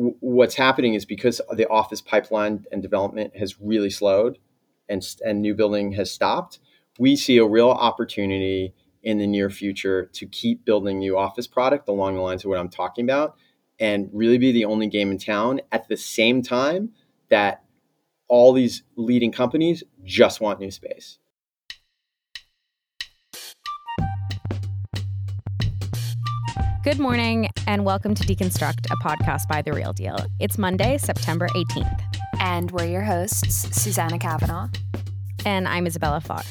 what's happening is because the office pipeline and development has really slowed and, and new building has stopped, we see a real opportunity in the near future to keep building new office product along the lines of what I'm talking about and really be the only game in town at the same time that all these leading companies just want new space. Good morning, and welcome to Deconstruct, a podcast by The Real Deal. It's Monday, September 18th. And we're your hosts, Susanna Kavanaugh. And I'm Isabella Farr.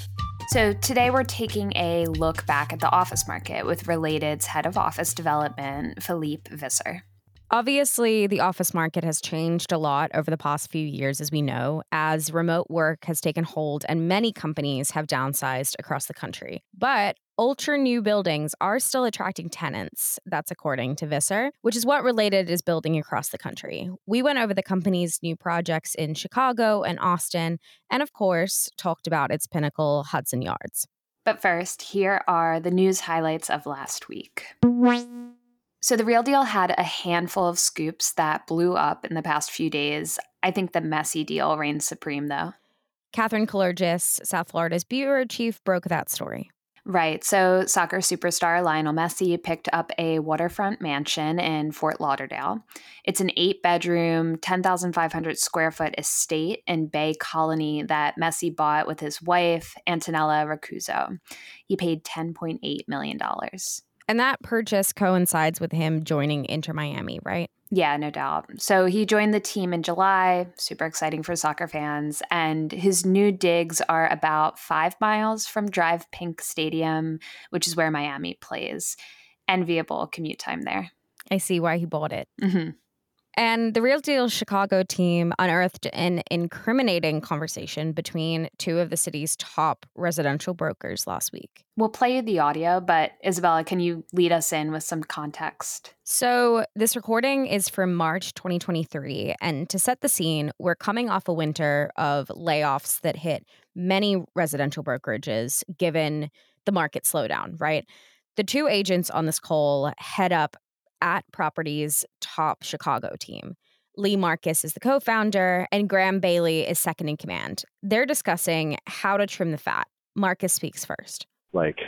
So today we're taking a look back at the office market with Related's head of office development, Philippe Visser. Obviously, the office market has changed a lot over the past few years, as we know, as remote work has taken hold and many companies have downsized across the country. But ultra new buildings are still attracting tenants. That's according to Visser, which is what Related is building across the country. We went over the company's new projects in Chicago and Austin, and of course, talked about its pinnacle, Hudson Yards. But first, here are the news highlights of last week. So, The Real Deal had a handful of scoops that blew up in the past few days. I think the Messi deal reigns supreme, though. Katherine Kallergis, South Florida's bureau chief, broke that story. Right. So, soccer superstar Lionel Messi picked up a waterfront mansion in Fort Lauderdale. It's an eight bedroom, 10,500 square foot estate in Bay Colony that Messi bought with his wife, Antonella Roccuzzo. He paid $10.8 million. And that purchase coincides with him joining Inter Miami, right? Yeah, no doubt. So he joined the team in July, super exciting for soccer fans. And his new digs are about five miles from DRV PNK Stadium, which is where Miami plays. Enviable commute time there. I see why he bought it. Mm-hmm. And the Real Deal Chicago team unearthed an incriminating conversation between two of the city's top residential brokers last week. We'll play the audio, but Isabella, can you lead us in with some context? So, this recording is from March 2023. And to set the scene, we're coming off a winter of layoffs that hit many residential brokerages given the market slowdown, right? The two agents on this call head up @properties' top Chicago team. Lee Marcus is the co founder, and Graham Bailey is second in command. They're discussing how to trim the fat. Marcus speaks first. Like,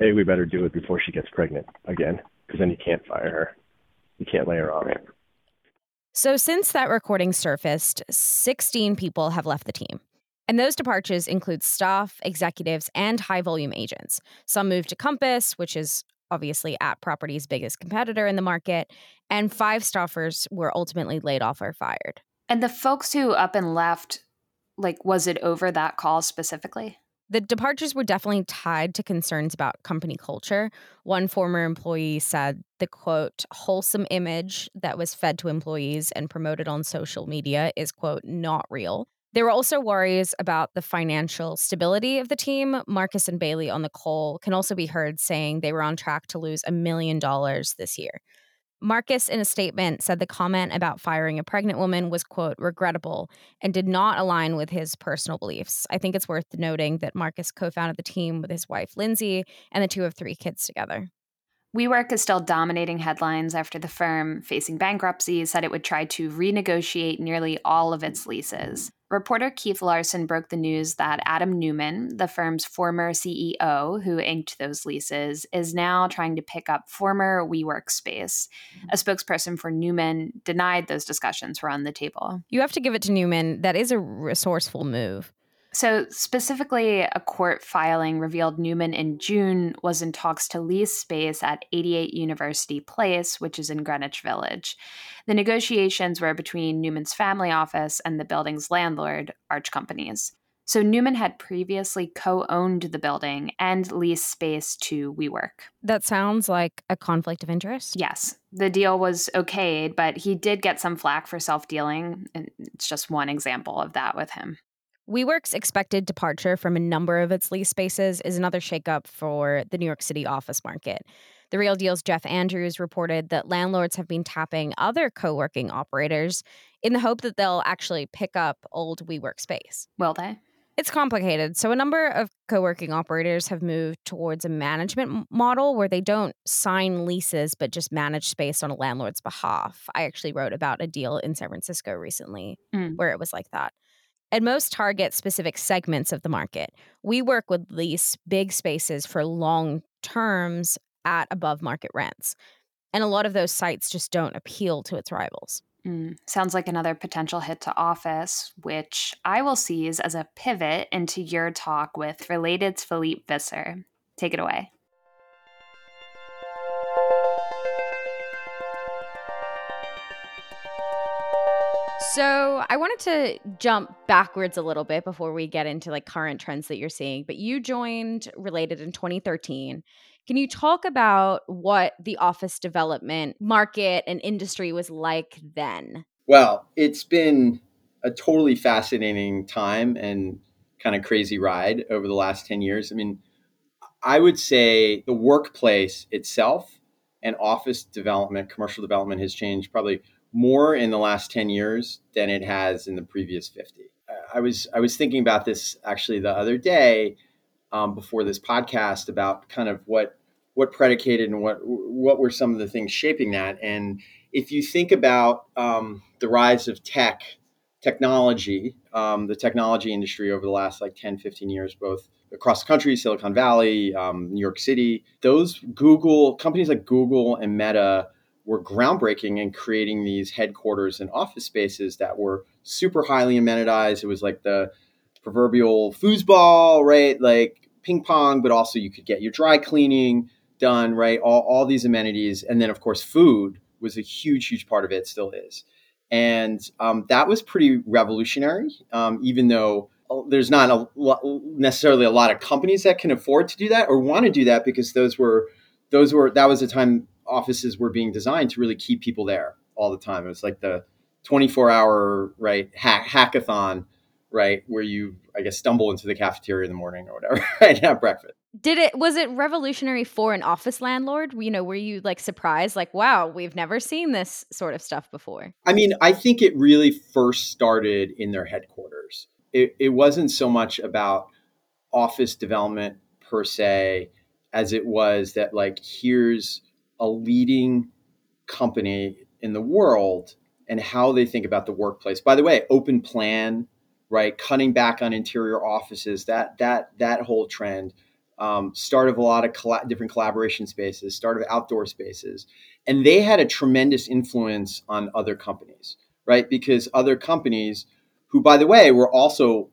A, we better do it before she gets pregnant again, because then you can't fire her. You can't lay her off. So, since that recording surfaced, 16 people have left the team. And those departures include staff, executives, and high volume agents. Some moved to Compass, which is obviously @properties' biggest competitor in the market, and five staffers were ultimately laid off or fired. And the folks who up and left, like, was it over that call specifically? The departures were definitely tied to concerns about company culture. One former employee said the quote, wholesome image that was fed to employees and promoted on social media is, quote, not real. There were also worries about the financial stability of the team. Marcus and Bailey on the call can also be heard saying they were on track to lose a million dollars this year. Marcus, in a statement, said the comment about firing a pregnant woman was, quote, regrettable and did not align with his personal beliefs. I think it's worth noting that Marcus co founded the team with his wife, Lindsay, and the two have three kids together. WeWork is still dominating headlines after the firm, facing bankruptcy, said it would try to renegotiate nearly all of its leases. Reporter Keith Larsen broke the news that Adam Neumann, the firm's former CEO who inked those leases, is now trying to pick up former WeWork space. A spokesperson for Neumann denied those discussions were on the table. You have to give it to Neumann. That is a resourceful move. So, specifically, a court filing revealed Neumann in June was in talks to lease space at 88 University Place, which is in Greenwich Village. The negotiations were between Neumann's family office and the building's landlord, Arch Companies. So, Neumann had previously co owned the building and leased space to WeWork. That sounds like a conflict of interest. Yes. The deal was okayed, but he did get some flack for self dealing. And it's just one example of that with him. WeWork's expected departure from a number of its lease spaces is another shakeup for the New York City office market. The Real Deal's Jeff Andrews reported that landlords have been tapping other co working operators in the hope that they'll actually pick up old WeWork space. Will they? It's complicated. So, a number of co working operators have moved towards a management model where they don't sign leases, but just manage space on a landlord's behalf. I actually wrote about a deal in San Francisco recently mm. where it was like that. And most target specific segments of the market. WeWork with lease big spaces for long terms at above market rents. And a lot of those sites just don't appeal to its rivals. Mm, sounds like another potential hit to Office, which I will seize as a pivot into your talk with Related's Philippe Visser. Take it away. So I wanted to jump backwards a little bit before we get into like current trends that you're seeing. But you joined Related in 2013. Can you talk about what the office development market and industry was like then? Well, it's been a totally fascinating time and kind of crazy ride over the last 10 years. I mean, I would say the workplace itself and office development, commercial development has changed probably more in the last 10 years than it has in the previous 50. I was I was thinking about this actually the other day um, before this podcast about kind of what what predicated and what what were some of the things shaping that. And if you think about um, the rise of tech technology, um, the technology industry over the last like 10, 15 years, both across the country, Silicon Valley, um, New York City, those Google companies like Google and Meta were groundbreaking in creating these headquarters and office spaces that were super highly amenitized. It was like the proverbial foosball, right? Like ping pong, but also you could get your dry cleaning done, right? All, all these amenities. And then, of course, food was a huge, huge part of it, still is. And um, that was pretty revolutionary, um, even though uh, there's not a, necessarily a lot of companies that can afford to do that or want to do that because those were those were that was a time offices were being designed to really keep people there all the time. It was like the 24 hour right hack, hackathon, right, where you I guess stumble into the cafeteria in the morning or whatever, right, have breakfast. Did it was it revolutionary for an office landlord? You know, were you like surprised, like, wow, we've never seen this sort of stuff before? I mean, I think it really first started in their headquarters. It, it wasn't so much about office development per se as it was that like here's a leading company in the world and how they think about the workplace. By the way, open plan, right? Cutting back on interior offices, that that that whole trend. Um, start of a lot of different collaboration spaces, start of outdoor spaces, and they had a tremendous influence on other companies, right? Because other companies, who by the way were also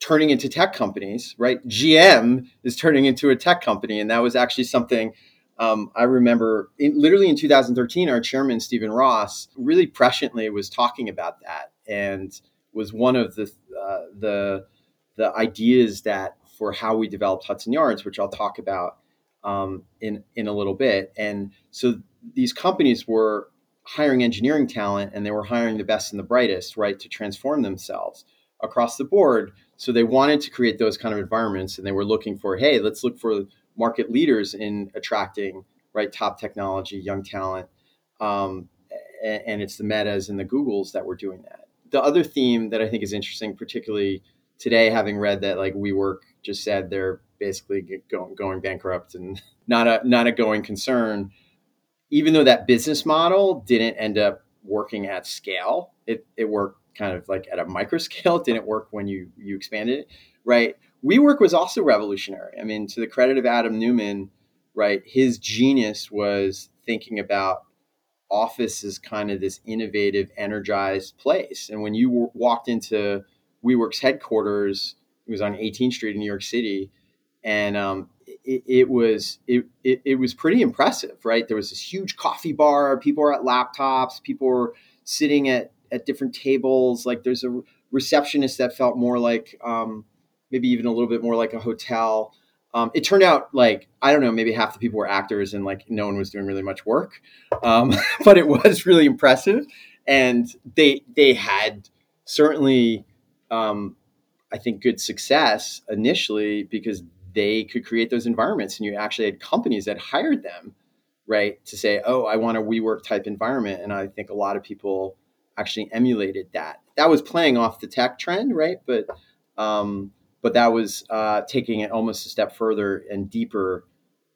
turning into tech companies, right? GM is turning into a tech company, and that was actually something um, I remember in, literally in 2013, our chairman, Stephen Ross, really presciently was talking about that and was one of the, uh, the, the ideas that for how we developed Hudson Yards, which I'll talk about um, in, in a little bit. And so these companies were hiring engineering talent and they were hiring the best and the brightest, right, to transform themselves across the board. So they wanted to create those kind of environments and they were looking for, hey, let's look for market leaders in attracting right top technology, young talent, um, and, and, it's the Metas and the Googles that were doing that. The other theme that I think is interesting, particularly today, having read that like WeWork just said they're basically going going bankrupt and not a not a going concern. Even though that business model didn't end up working at scale, it it worked kind of like at a micro scale. It didn't work when you you expanded it, right? WeWork was also revolutionary. I mean, to the credit of Adam Neumann, right, his genius was thinking about office as kind of this innovative, energized place. And when you w- walked into WeWork's headquarters, it was on 18th Street in New York City, and um, it, it, was it, it, it was pretty impressive, right? There was this huge coffee bar. People were at laptops. People were sitting at at different tables. Like there's a receptionist that felt more like um, maybe even a little bit more like a hotel. Um, it turned out like I don't know, maybe half the people were actors and like no one was doing really much work, um, but it was really impressive, and they they had certainly um, I think good success initially because they could create those environments, and you actually had companies that hired them, right, to say, oh, I want a WeWork type environment, and I think a lot of people actually emulated that. That was playing off the tech trend, right, but Um, but that was uh, taking it almost a step further and deeper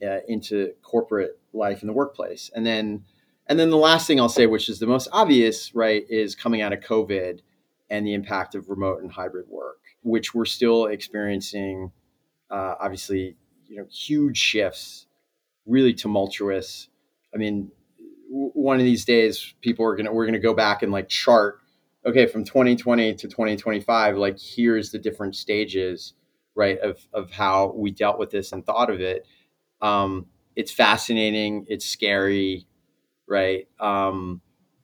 uh, into corporate life in the workplace. And then, and then the last thing I'll say, which is the most obvious, right, is coming out of COVID and the impact of remote and hybrid work, which we're still experiencing. Uh, obviously, you know, huge shifts, really tumultuous. I mean, w- one of these days, people are gonna we're gonna go back and like chart. Okay, from 2020 to 2025, like here's the different stages, right, of of how we dealt with this and thought of it um, it's fascinating. It's scary, right? Um,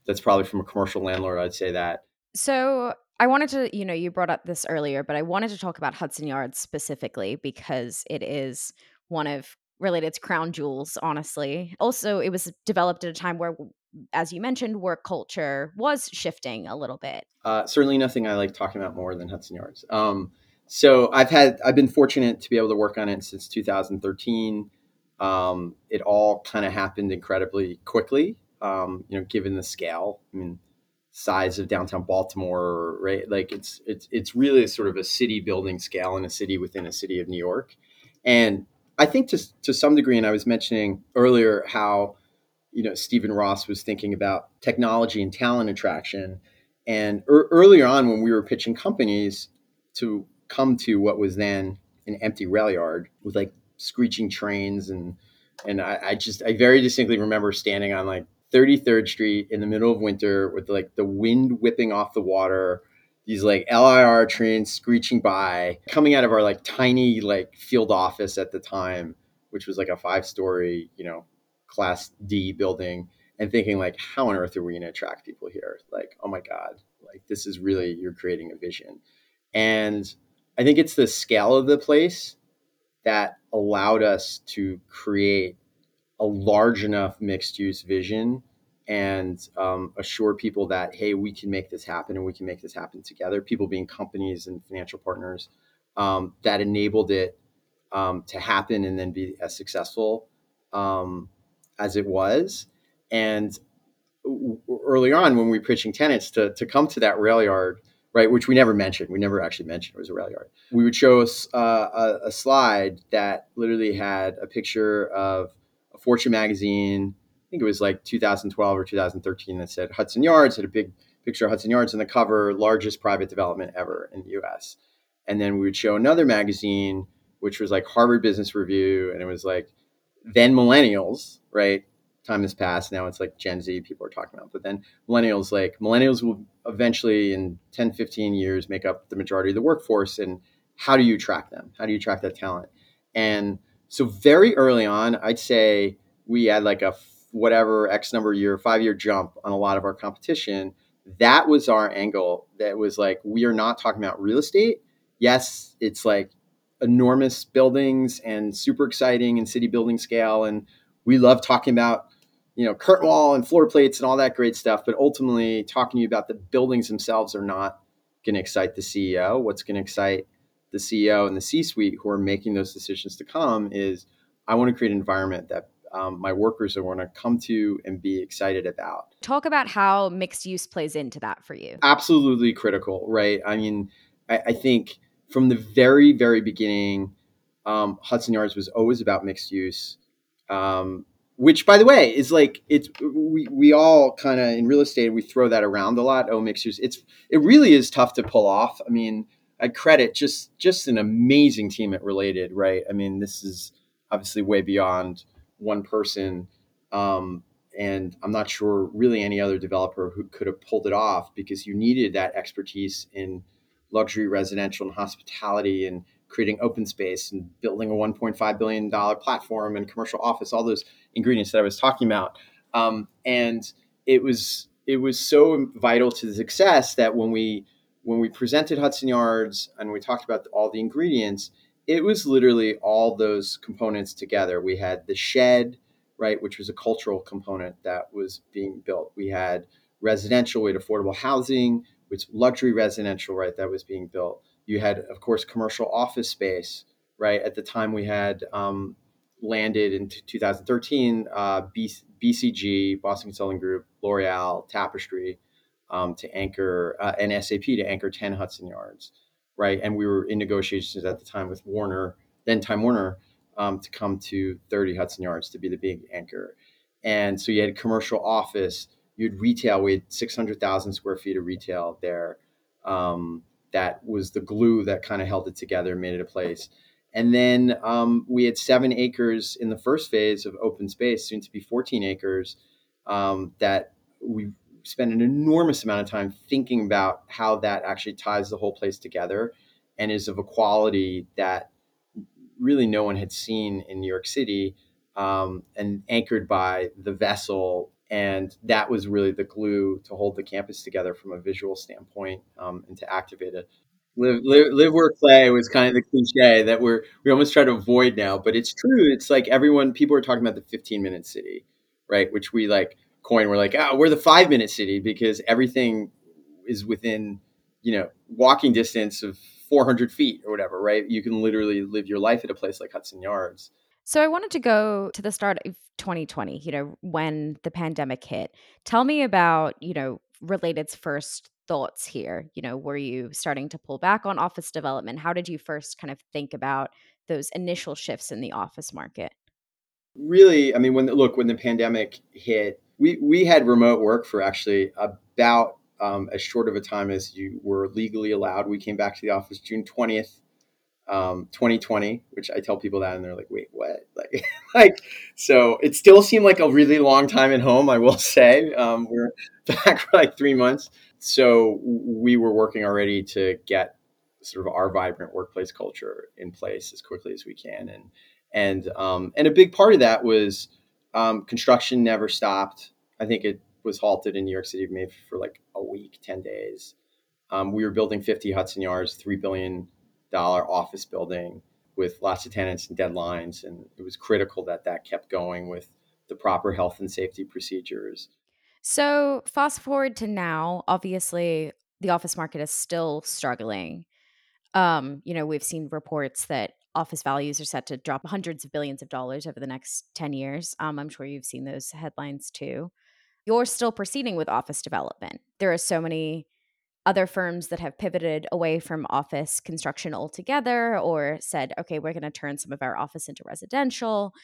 that's probably from a commercial landlord. I'd say that. So I wanted to, you know, you brought up this earlier, but I wanted to talk about Hudson Yards specifically because it is one of really its crown jewels, honestly. Also, it was developed at a time where, as you mentioned, work culture was shifting a little bit. Uh, certainly nothing I like talking about more than Hudson Yards. Um, so I've had, I've been fortunate to be able to work on it since 2013. Um, it all kind of happened incredibly quickly, um, you know, given the scale. I mean, size of downtown Baltimore, right? Like it's it's it's really sort of a city building scale in a city within a city of New York, and I think to to some degree, and I was mentioning earlier how you know Stephen Ross was thinking about technology and talent attraction, and er, earlier on when we were pitching companies to come to what was then an empty rail yard with like screeching trains and and I, I, just I very distinctly remember standing on like 33rd Street in the middle of winter with like the wind whipping off the water, these like LIRR trains screeching by, coming out of our like tiny like field office at the time, which was like a five story, you know, class D building, and thinking like, how on earth are we going to attract people here? Like, oh my God, like this is really you're creating a vision. And I think it's the scale of the place that allowed us to create a large enough mixed use vision and um, assure people that hey we can make this happen and we can make this happen together people being companies and financial partners um, that enabled it um, to happen and then be as successful um, as it was and early on when we were pitching tenants to, to come to that rail yard right? Which we never mentioned. We never actually mentioned it was a rail yard. We would show us uh, a, a, slide that literally had a picture of a Fortune magazine. I think it was like 2012 or 2013 that said Hudson Yards had a big picture of Hudson Yards on the cover, largest private development ever in the U.S. And then we would show another magazine, which was like Harvard Business Review, and it was like then millennials, right? time has passed. Now it's like Gen Z people are talking about. But then millennials, like millennials will eventually in 10, 15 years make up the majority of the workforce. And how do you track them? How do you track that talent? And so very early on, I'd say we had like a whatever X number year, five year jump on a lot of our competition. That was our angle. That was like, we are not talking about real estate. Yes, it's like enormous buildings and super exciting and city building scale. And we love talking about you know, curtain wall and floor plates and all that great stuff. But ultimately, talking to you about the buildings themselves are not going to excite the CEO. What's going to excite the CEO and the C-suite who are making those decisions to come is I want to create an environment that um, my workers are going to come to and be excited about. Talk about how mixed use plays into that for you. Absolutely critical, right? I mean, I, I think from the very, very beginning, um, Hudson Yards was always about mixed use. Um, which by the way is like it's we, we all kind of in real estate we throw that around a lot. Oh mixers it's it really is tough to pull off. I mean i credit just just an amazing team at related right? I mean this is obviously way beyond one person um, and i'm not sure really any other developer who could have pulled it off because you needed that expertise in luxury residential and hospitality and creating open space and building a 1.5 billion dollar platform and commercial office all those ingredients that i was talking about. Um, and it was it was so vital to the success that when we when we presented hudson yards and we talked about all the ingredients it was literally all those components together. We had the shed right which was a cultural component that was being built. We had residential we had affordable housing which luxury residential right that was being built you had, of course, commercial office space, right? At the time, we had um, landed in 2013 uh, BCG, Boston Consulting Group, L'Oreal, Tapestry um, to anchor, uh, and SAP to anchor 10 Hudson Yards, right? And we were in negotiations at the time with Warner, then Time Warner, um, to come to 30 Hudson Yards to be the big anchor. And so you had commercial office, you had retail. We had 600,000 square feet of retail there. Um, that was the glue that kind of held it together and made it a place. And then um, we had seven acres in the first phase of open space, soon to be 14 acres, um, that we spent an enormous amount of time thinking about how that actually ties the whole place together and is of a quality that really no one had seen in New York City um, and anchored by the vessel. And that was really the glue to hold the campus together from a visual standpoint um, and to activate it. Live, live, live, work, play was kind of the cliche that we're we almost try to avoid now, but it's true. It's like everyone, people are talking about the 15 minute city, right? Which we like coin. We're like, oh, we're the five minute city because everything is within, you know, walking distance of 400 feet or whatever, right? You can literally live your life at a place like Hudson Yards. So I wanted to go to the start of 2020, you know, when the pandemic hit. Tell me about, you know, Related's first thoughts here. You know, were you starting to pull back on office development? How did you first kind of think about those initial shifts in the office market? Really, I mean, when look, when the pandemic hit, we we had remote work for actually about um, as short of a time as you were legally allowed. We came back to the office June twentieth, um, 2020, which I tell people that, and they're like, "Wait, what?" Like, like so it still seemed like a really long time at home. I will say, um, we're back for like three months, so we were working already to get sort of our vibrant workplace culture in place as quickly as we can, and and um, and a big part of that was um, construction never stopped. I think it was halted in New York City maybe for like a week, 10 days. Um, we were building 50 Hudson Yards, $3 billion office building with lots of tenants and deadlines. And it was critical that that kept going with the proper health and safety procedures. So, fast forward to now, obviously, the office market is still struggling. Um, you know, we've seen reports that office values are set to drop hundreds of billions of dollars over the next 10 years. Um, I'm sure you've seen those headlines too. You're still proceeding with office development. There are so many other firms that have pivoted away from office construction altogether or said, okay, we're going to turn some of our office into residential.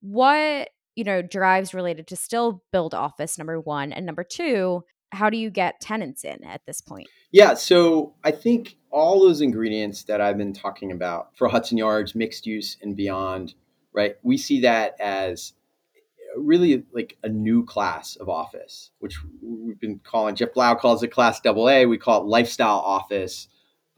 What, you know, drives related to still build office, number one. And number two, how do you get tenants in at this point? Yeah, so I think all those ingredients that I've been talking about for Hudson Yards, mixed use and beyond, right? We see that as really like a new class of office, which we've been calling. Jeff Blau calls it Class Double A. We call it lifestyle office.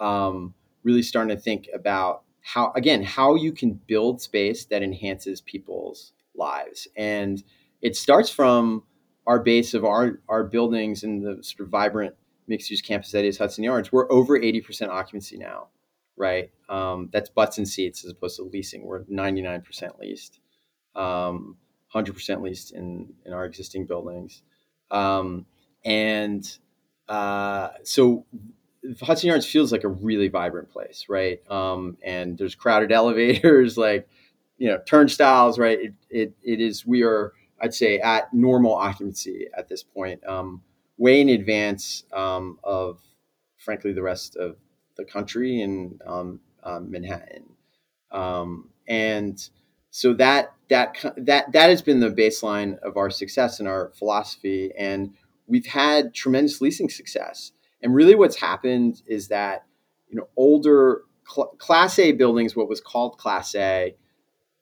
Um, really starting to think about how, again, how you can build space that enhances people's lives, and it starts from our base of our our buildings and the sort of vibrant mixed use campus that is Hudson Yards. We're over eighty percent occupancy now, right? Um, that's butts and seats as opposed to leasing. We're ninety nine percent leased. Um, 100% leased in, in our existing buildings. Um, and uh, so Hudson Yards feels like a really vibrant place, right? Um, and there's crowded elevators, like, you know, turnstiles, right? It, it, it is, we are, I'd say, at normal occupancy at this point, um, way in advance um, of, frankly, the rest of the country and um, um, Manhattan. Um, and so that that that that has been the baseline of our success and our philosophy and we've had tremendous leasing success. And really what's happened is that you know older cl- class a buildings what was called class a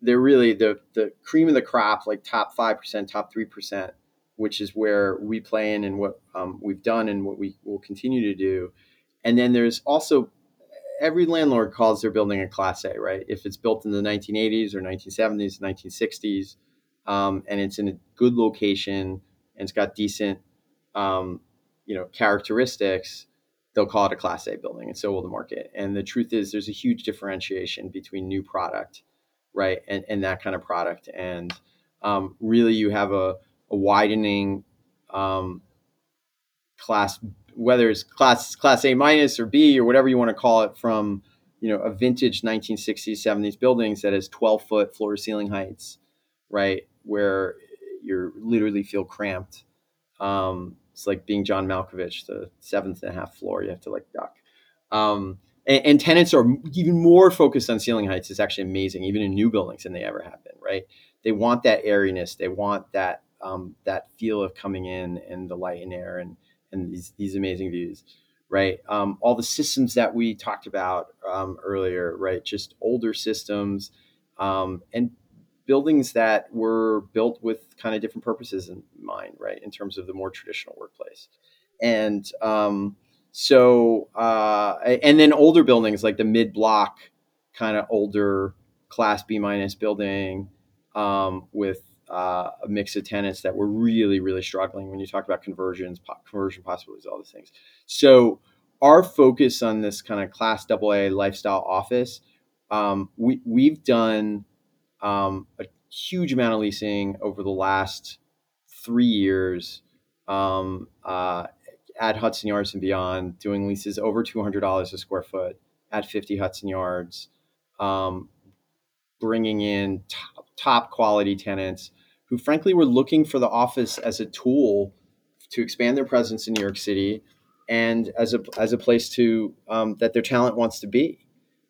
they're really the the cream of the crop like top 5% top 3% which is where we play in and what um, we've done and what we will continue to do. And then there's also every landlord calls their building a Class A, right? If it's built in the 1980s or 1970s, 1960s, um, and it's in a good location and it's got decent, um, you know, characteristics, they'll call it a Class A building, and so will the market. And the truth is, there's a huge differentiation between new product, right, and, and that kind of product. And um, really, you have a, a widening um, class whether it's class class A minus or B or whatever you want to call it from you know a vintage 1960s 70s buildings that has 12 foot floor ceiling heights right where you literally feel cramped um, it's like being john malkovich the seventh and a half floor you have to like duck um, and, and, tenants are even more focused on ceiling heights. It's actually amazing, even in new buildings than they ever have been. Right? They want that airiness. They want that um, that feel of coming in and the light and air and and these these amazing views. Right? Um, all the systems that we talked about um, earlier. Right? Just older systems um, and buildings that were built with kind of different purposes in mind. Right? In terms of the more traditional workplace and um, so uh, and then older buildings like the mid block kind of older class B minus building um, with uh, a mix of tenants that were really really struggling. When you talk about conversions po- conversion possibilities all these things. So our focus on this kind of class AA lifestyle office um, we, we've done um, a huge amount of leasing over the last three years um, uh, at Hudson Yards and beyond, doing leases over $200 a square foot at 50 Hudson Yards, um, bringing in top, top quality tenants who, frankly, were looking for the office as a tool to expand their presence in New York City and as a, as a place to um, that their talent wants to be.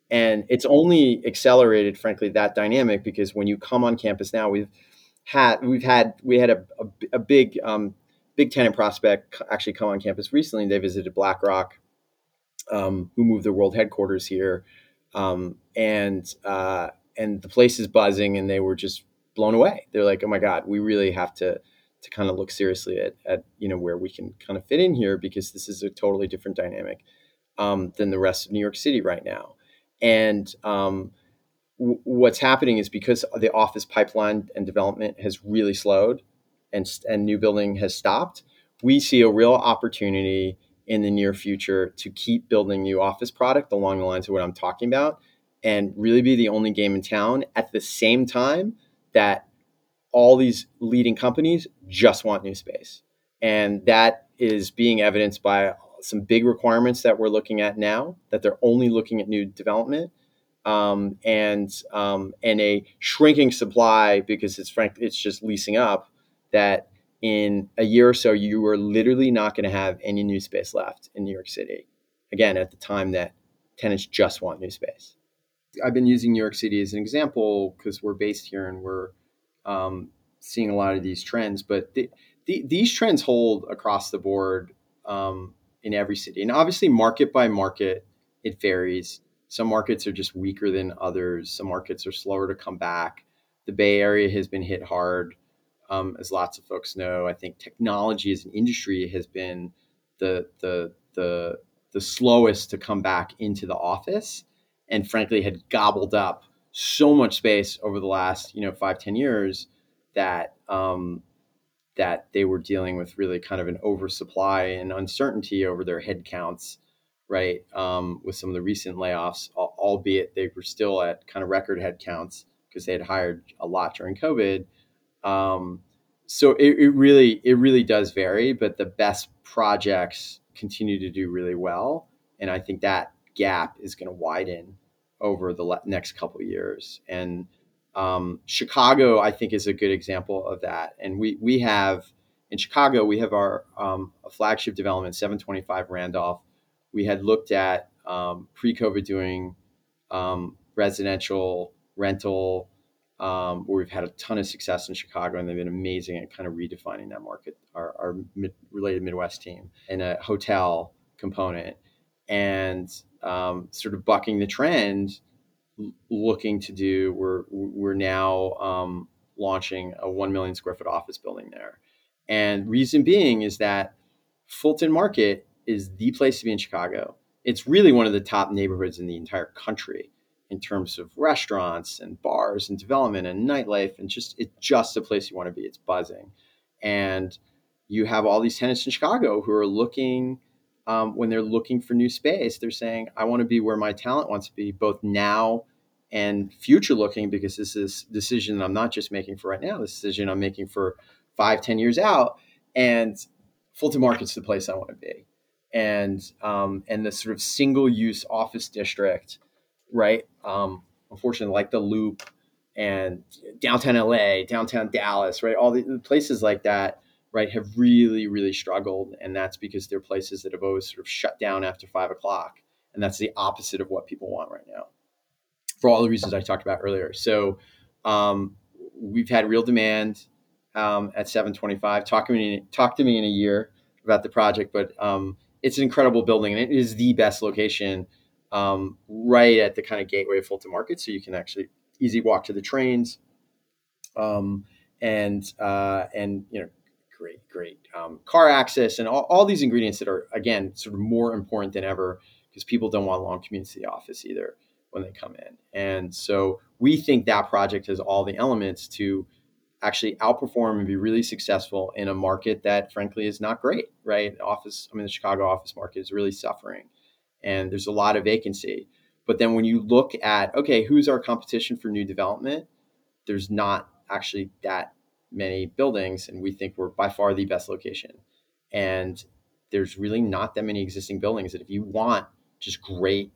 And it's only accelerated, frankly, that dynamic because when you come on campus now, we've had we've had we had a, a, a big um, big tenant prospect actually come on campus recently. They visited BlackRock, um, who moved their world headquarters here, um, and uh, and the place is buzzing, and they were just blown away. They're like, "Oh my God, we really have to to kind of look seriously at, at you know where we can kind of fit in here because this is a totally different dynamic um, than the rest of New York City right now." And um, w- what's happening is because the office pipeline and development has really slowed and, and new building has stopped, we see a real opportunity in the near future to keep building new office product along the lines of what I'm talking about and really be the only game in town at the same time that all these leading companies just want new space. And that is being evidenced by some big requirements that we're looking at now, that they're only looking at new development. Um, and um, and a shrinking supply because it's frank it's just leasing up that in a year or so, you are literally not going to have any new space left in New York City. Again, at the time that tenants just want new space. I've been using New York City as an example because we're based here and we're um, seeing a lot of these trends. But the, the, these trends hold across the board um, in every city. And obviously, market by market, it varies. Some markets are just weaker than others, some markets are slower to come back. The Bay Area has been hit hard um, as lots of folks know. I think technology as an industry has been the the the the slowest to come back into the office, and frankly had gobbled up so much space over the last you know five ten years that um, that they were dealing with really kind of an oversupply and uncertainty over their headcounts, right? Um, with some of the recent layoffs, albeit they were still at kind of record headcounts because they had hired a lot during COVID. Um, so it, it really it really does vary, but the best projects continue to do really well, and I think that gap is going to widen over the next couple years. And um, Chicago, I think, is a good example of that. And we we have in Chicago, we have our um, flagship development, 725 Randolph. We had looked at um, pre-COVID doing um, residential rental um, where we've had a ton of success in Chicago, and they've been amazing at kind of redefining that market. Our, our mid, related Midwest team and a hotel component, and um, sort of bucking the trend, looking to do. We're we're now um, launching a one million square foot office building there, and reason being is that Fulton Market is the place to be in Chicago. It's really one of the top neighborhoods in the entire country in terms of restaurants and bars and development and nightlife and just it's just a place you want to be. It's buzzing, and you have all these tenants in Chicago who are looking um, when they're looking for new space. They're saying, "I want to be where my talent wants to be, both now and future looking, because this is a decision I'm not just making for right now. This decision I'm making for five, ten years out, and Fulton Market's the place I want to be." And um, and the sort of single use office district right? Um, unfortunately, like the Loop and downtown LA, downtown Dallas, right? All the places like that, right, have really, really struggled, and that's because they're places that have always sort of shut down after five o'clock, and that's the opposite of what people want right now, for all the reasons I talked about earlier. So um, we've had real demand um, at 725. Talk to me, talk to me in a year about the project, but um, it's an incredible building, and it is the best location um, right at the kind of gateway of Fulton Market, so you can actually easy walk to the trains, um, and uh, and you know great great um, car access and all, all these ingredients that are again sort of more important than ever because people don't want long commutes to the office either when they come in, and so we think that project has all the elements to actually outperform and be really successful in a market that frankly is not great right? Office i mean the chicago office market is really suffering and there's a lot of vacancy. But then when you look at okay who's our competition for new development? There's not actually that many buildings and we think we're by far the best location and there's really not that many existing buildings that if you want just great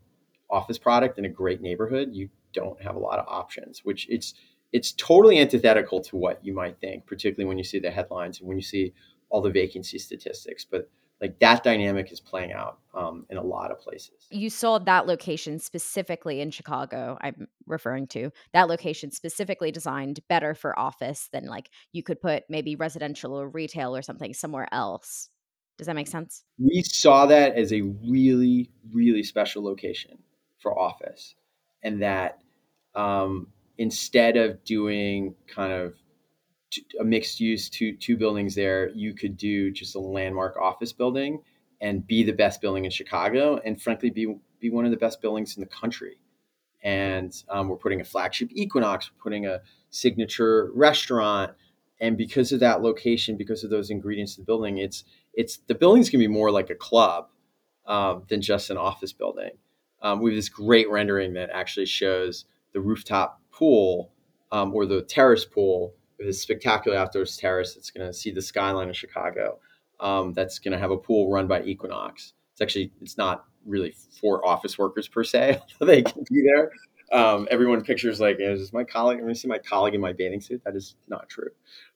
office product in a great neighborhood you don't have a lot of options which it's it's totally antithetical to what you might think, particularly when you see the headlines and when you see all the vacancy statistics. But like that dynamic is playing out um, in a lot of places. You saw that location specifically in Chicago. I'm referring to that location specifically designed better for office than like you could put maybe residential or retail or something somewhere else. Does that make sense? We saw that as a really, really special location for office, and that um, instead of doing kind of a mixed use two two buildings there, you could do just a landmark office building and be the best building in Chicago, and frankly, be be one of the best buildings in the country. And um, we're putting a flagship Equinox, we're putting a signature restaurant, and because of that location, because of those ingredients in the building, it's it's the building's gonna be more like a club um, than just an office building. Um, we have this great rendering that actually shows the rooftop pool um, or the terrace pool a spectacular outdoors terrace that's going to see the skyline of Chicago. Um, that's going to have a pool run by Equinox. It's actually it's not really for office workers per se, they can be there. Um, everyone pictures like, is my colleague? I'm going to see my colleague in my bathing suit. That is not true,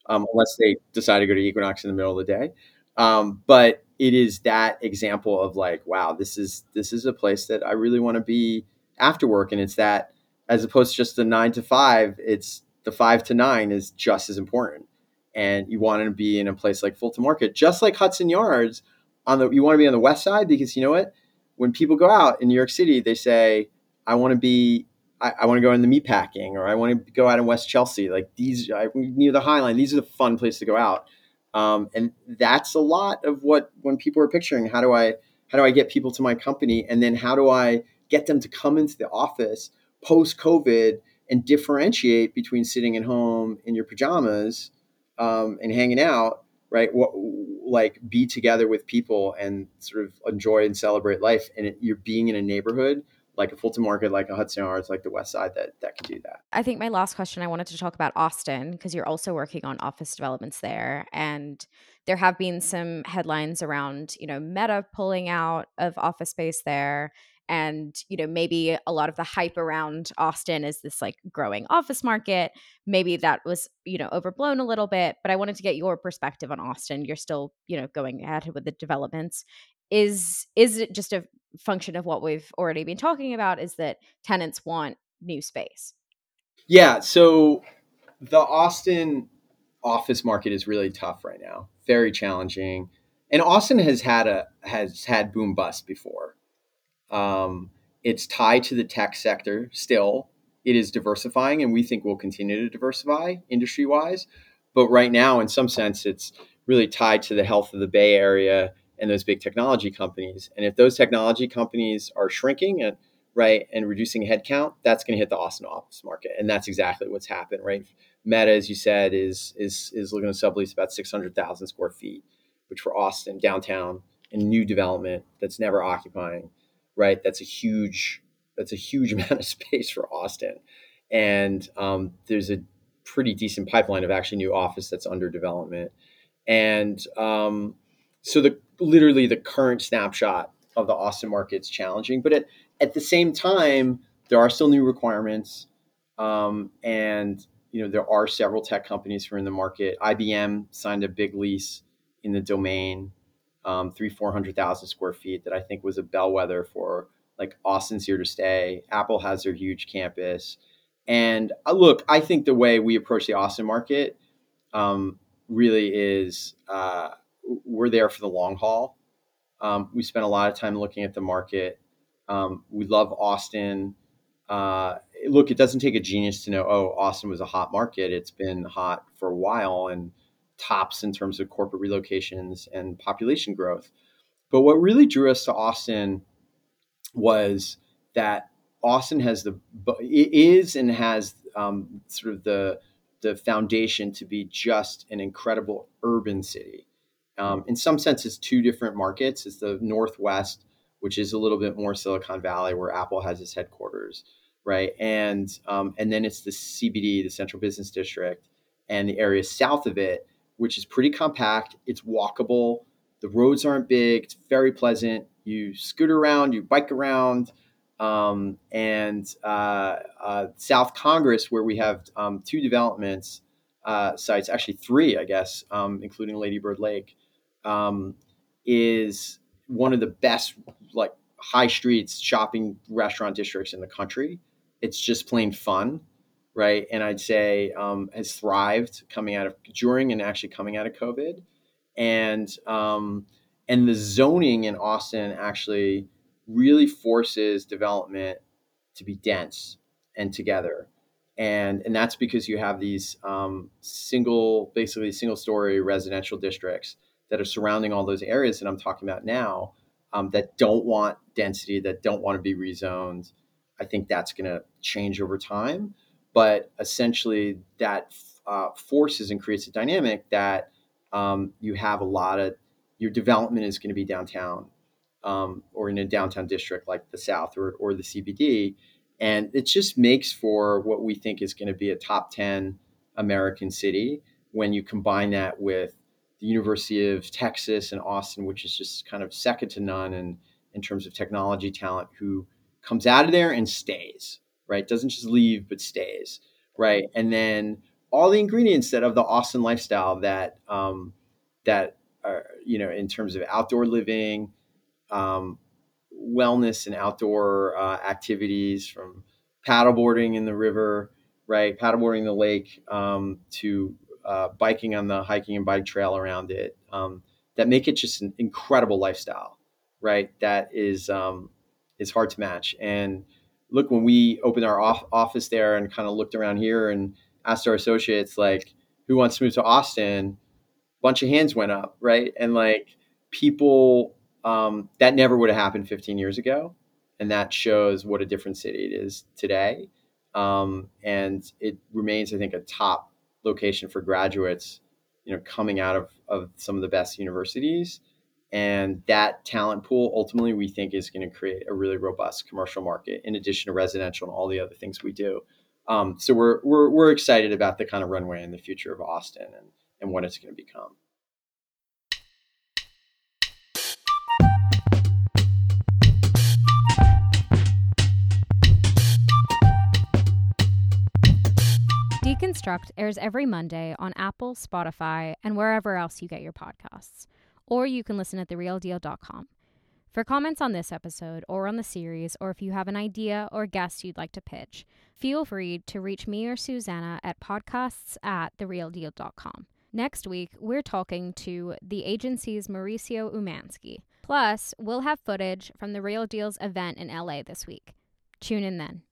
um, unless they decide to go to Equinox in the middle of the day. Um, but it is that example of like, wow, this is this is a place that I really want to be after work, and it's that as opposed to just the nine to five, it's the five to nine is just as important. And you want to be in a place like Fulton Market, just like Hudson Yards. On the you want to be on the west side because you know what? When people go out in New York City, they say, "I want to be, I, I want to go in the meatpacking, or I want to go out in West Chelsea. Like these I, near the High Line. These are the fun places to go out." Um, and that's a lot of what when people are picturing how do I how do I get people to my company, and then how do I get them to come into the office post COVID and differentiate between sitting at home in your pajamas um, and hanging out, right? What, like be together with people and sort of enjoy and celebrate life. And it, you're being in a neighborhood like a Fulton Market, like a Hudson Yards, like the West Side that that can do that. I think my last question I wanted to talk about Austin because you're also working on office developments there, and there have been some headlines around you know Meta pulling out of office space there, and you know maybe a lot of the hype around austin is this like growing office market. Maybe that was you know overblown a little bit but i wanted to get your perspective on austin. You're still you know going ahead with the developments. Is is it just a function of what we've already been talking about is that tenants want new space? Yeah so the austin office market is really tough right now very challenging and austin has had a has had boom bust before um, it's tied to the tech sector still. It is diversifying, and we think we'll continue to diversify industry wise. But right now, in some sense, it's really tied to the health of the Bay Area and those big technology companies. And if those technology companies are shrinking and right and reducing headcount, that's going to hit the Austin office market, and that's exactly what's happened. Right, Meta, as you said, is is is looking to sublease about six hundred thousand square feet, which for Austin downtown and new development that's never occupying right? That's a huge that's a huge amount of space for Austin, and um, there's a pretty decent pipeline of actually new office that's under development, and um, so the literally the current snapshot of the Austin market is challenging, but at at the same time there are still new requirements, um, and you know there are several tech companies who are in the market. IBM signed a big lease in the domain um, three, 400,000 square feet that I think was a bellwether for like Austin's here to stay. Apple has their huge campus. And uh, look, I think the way we approach the Austin market um, really is uh, we're there for the long haul. Um, we spend a lot of time looking at the market. Um, we love Austin. Uh, look, it doesn't take a genius to know, oh, Austin was a hot market. It's been hot for a while and tops in terms of corporate relocations and population growth. But what really drew us to Austin was that Austin has the is and has um, sort of the the foundation to be just an incredible urban city. Um, in some sense, it's two different markets. It's the Northwest, which is a little bit more Silicon Valley, where Apple has its headquarters, right? And um, and then it's the CBD, the Central Business District, and the area south of it, which is pretty compact. It's walkable. The roads aren't big. It's very pleasant. You scoot around, you bike around. Um, and uh, uh, South Congress, where we have um, two developments uh, sites, actually three, I guess, um, including Lady Bird Lake, um, is one of the best like high streets, shopping, restaurant districts in the country. It's just plain fun, right? And I'd say um, has thrived coming out of during and actually coming out of COVID, and um, and the zoning in Austin actually really forces development to be dense and together. And, and that's because you have these um, single, basically single story residential districts that are surrounding all those areas that I'm talking about now um, that don't want density, that don't want to be rezoned. I think that's going to change over time. But essentially, that uh, forces and creates a dynamic that um, you have a lot of your development is going to be downtown um, or in a downtown district like the South or, or the CBD. And it just makes for what we think is going to be a top 10 American city when you combine that with the University of Texas and Austin, which is just kind of second to none in, in terms of technology talent, who comes out of there and stays, right? Doesn't just leave, but stays, right? And then all the ingredients that of the Austin lifestyle that um, that are, you know, in terms of outdoor living, um, wellness and outdoor uh, activities from paddleboarding in the river, right? Paddleboarding the lake um, to uh, biking on the hiking and bike trail around it um, that make it just an incredible lifestyle, right? That is um, is hard to match. And look, when we opened our off- office there and kind of looked around here and asked our associates like, "Who wants to move to Austin?" A bunch of hands went up, right? And like people um, that never would have happened 15 years ago. And that shows what a different city it is today. Um, and it remains, I think, a top location for graduates, you know, coming out of, of some of the best universities. And that talent pool ultimately we think is going to create a really robust commercial market in addition to residential and all the other things we do. Um, so we're, we're, we're excited about the kind of runway in the future of Austin and, and what it's going to become. Deconstruct airs every Monday on Apple, Spotify, and wherever else you get your podcasts. Or you can listen at therealdeal.com. For comments on this episode or on the series, or if you have an idea or guest you'd like to pitch, feel free to reach me or Susanna at podcasts at therealdeal.com. Next week, we're talking to the agency's Mauricio Umansky. Plus, we'll have footage from the Real Deals event in LA this week. Tune in then.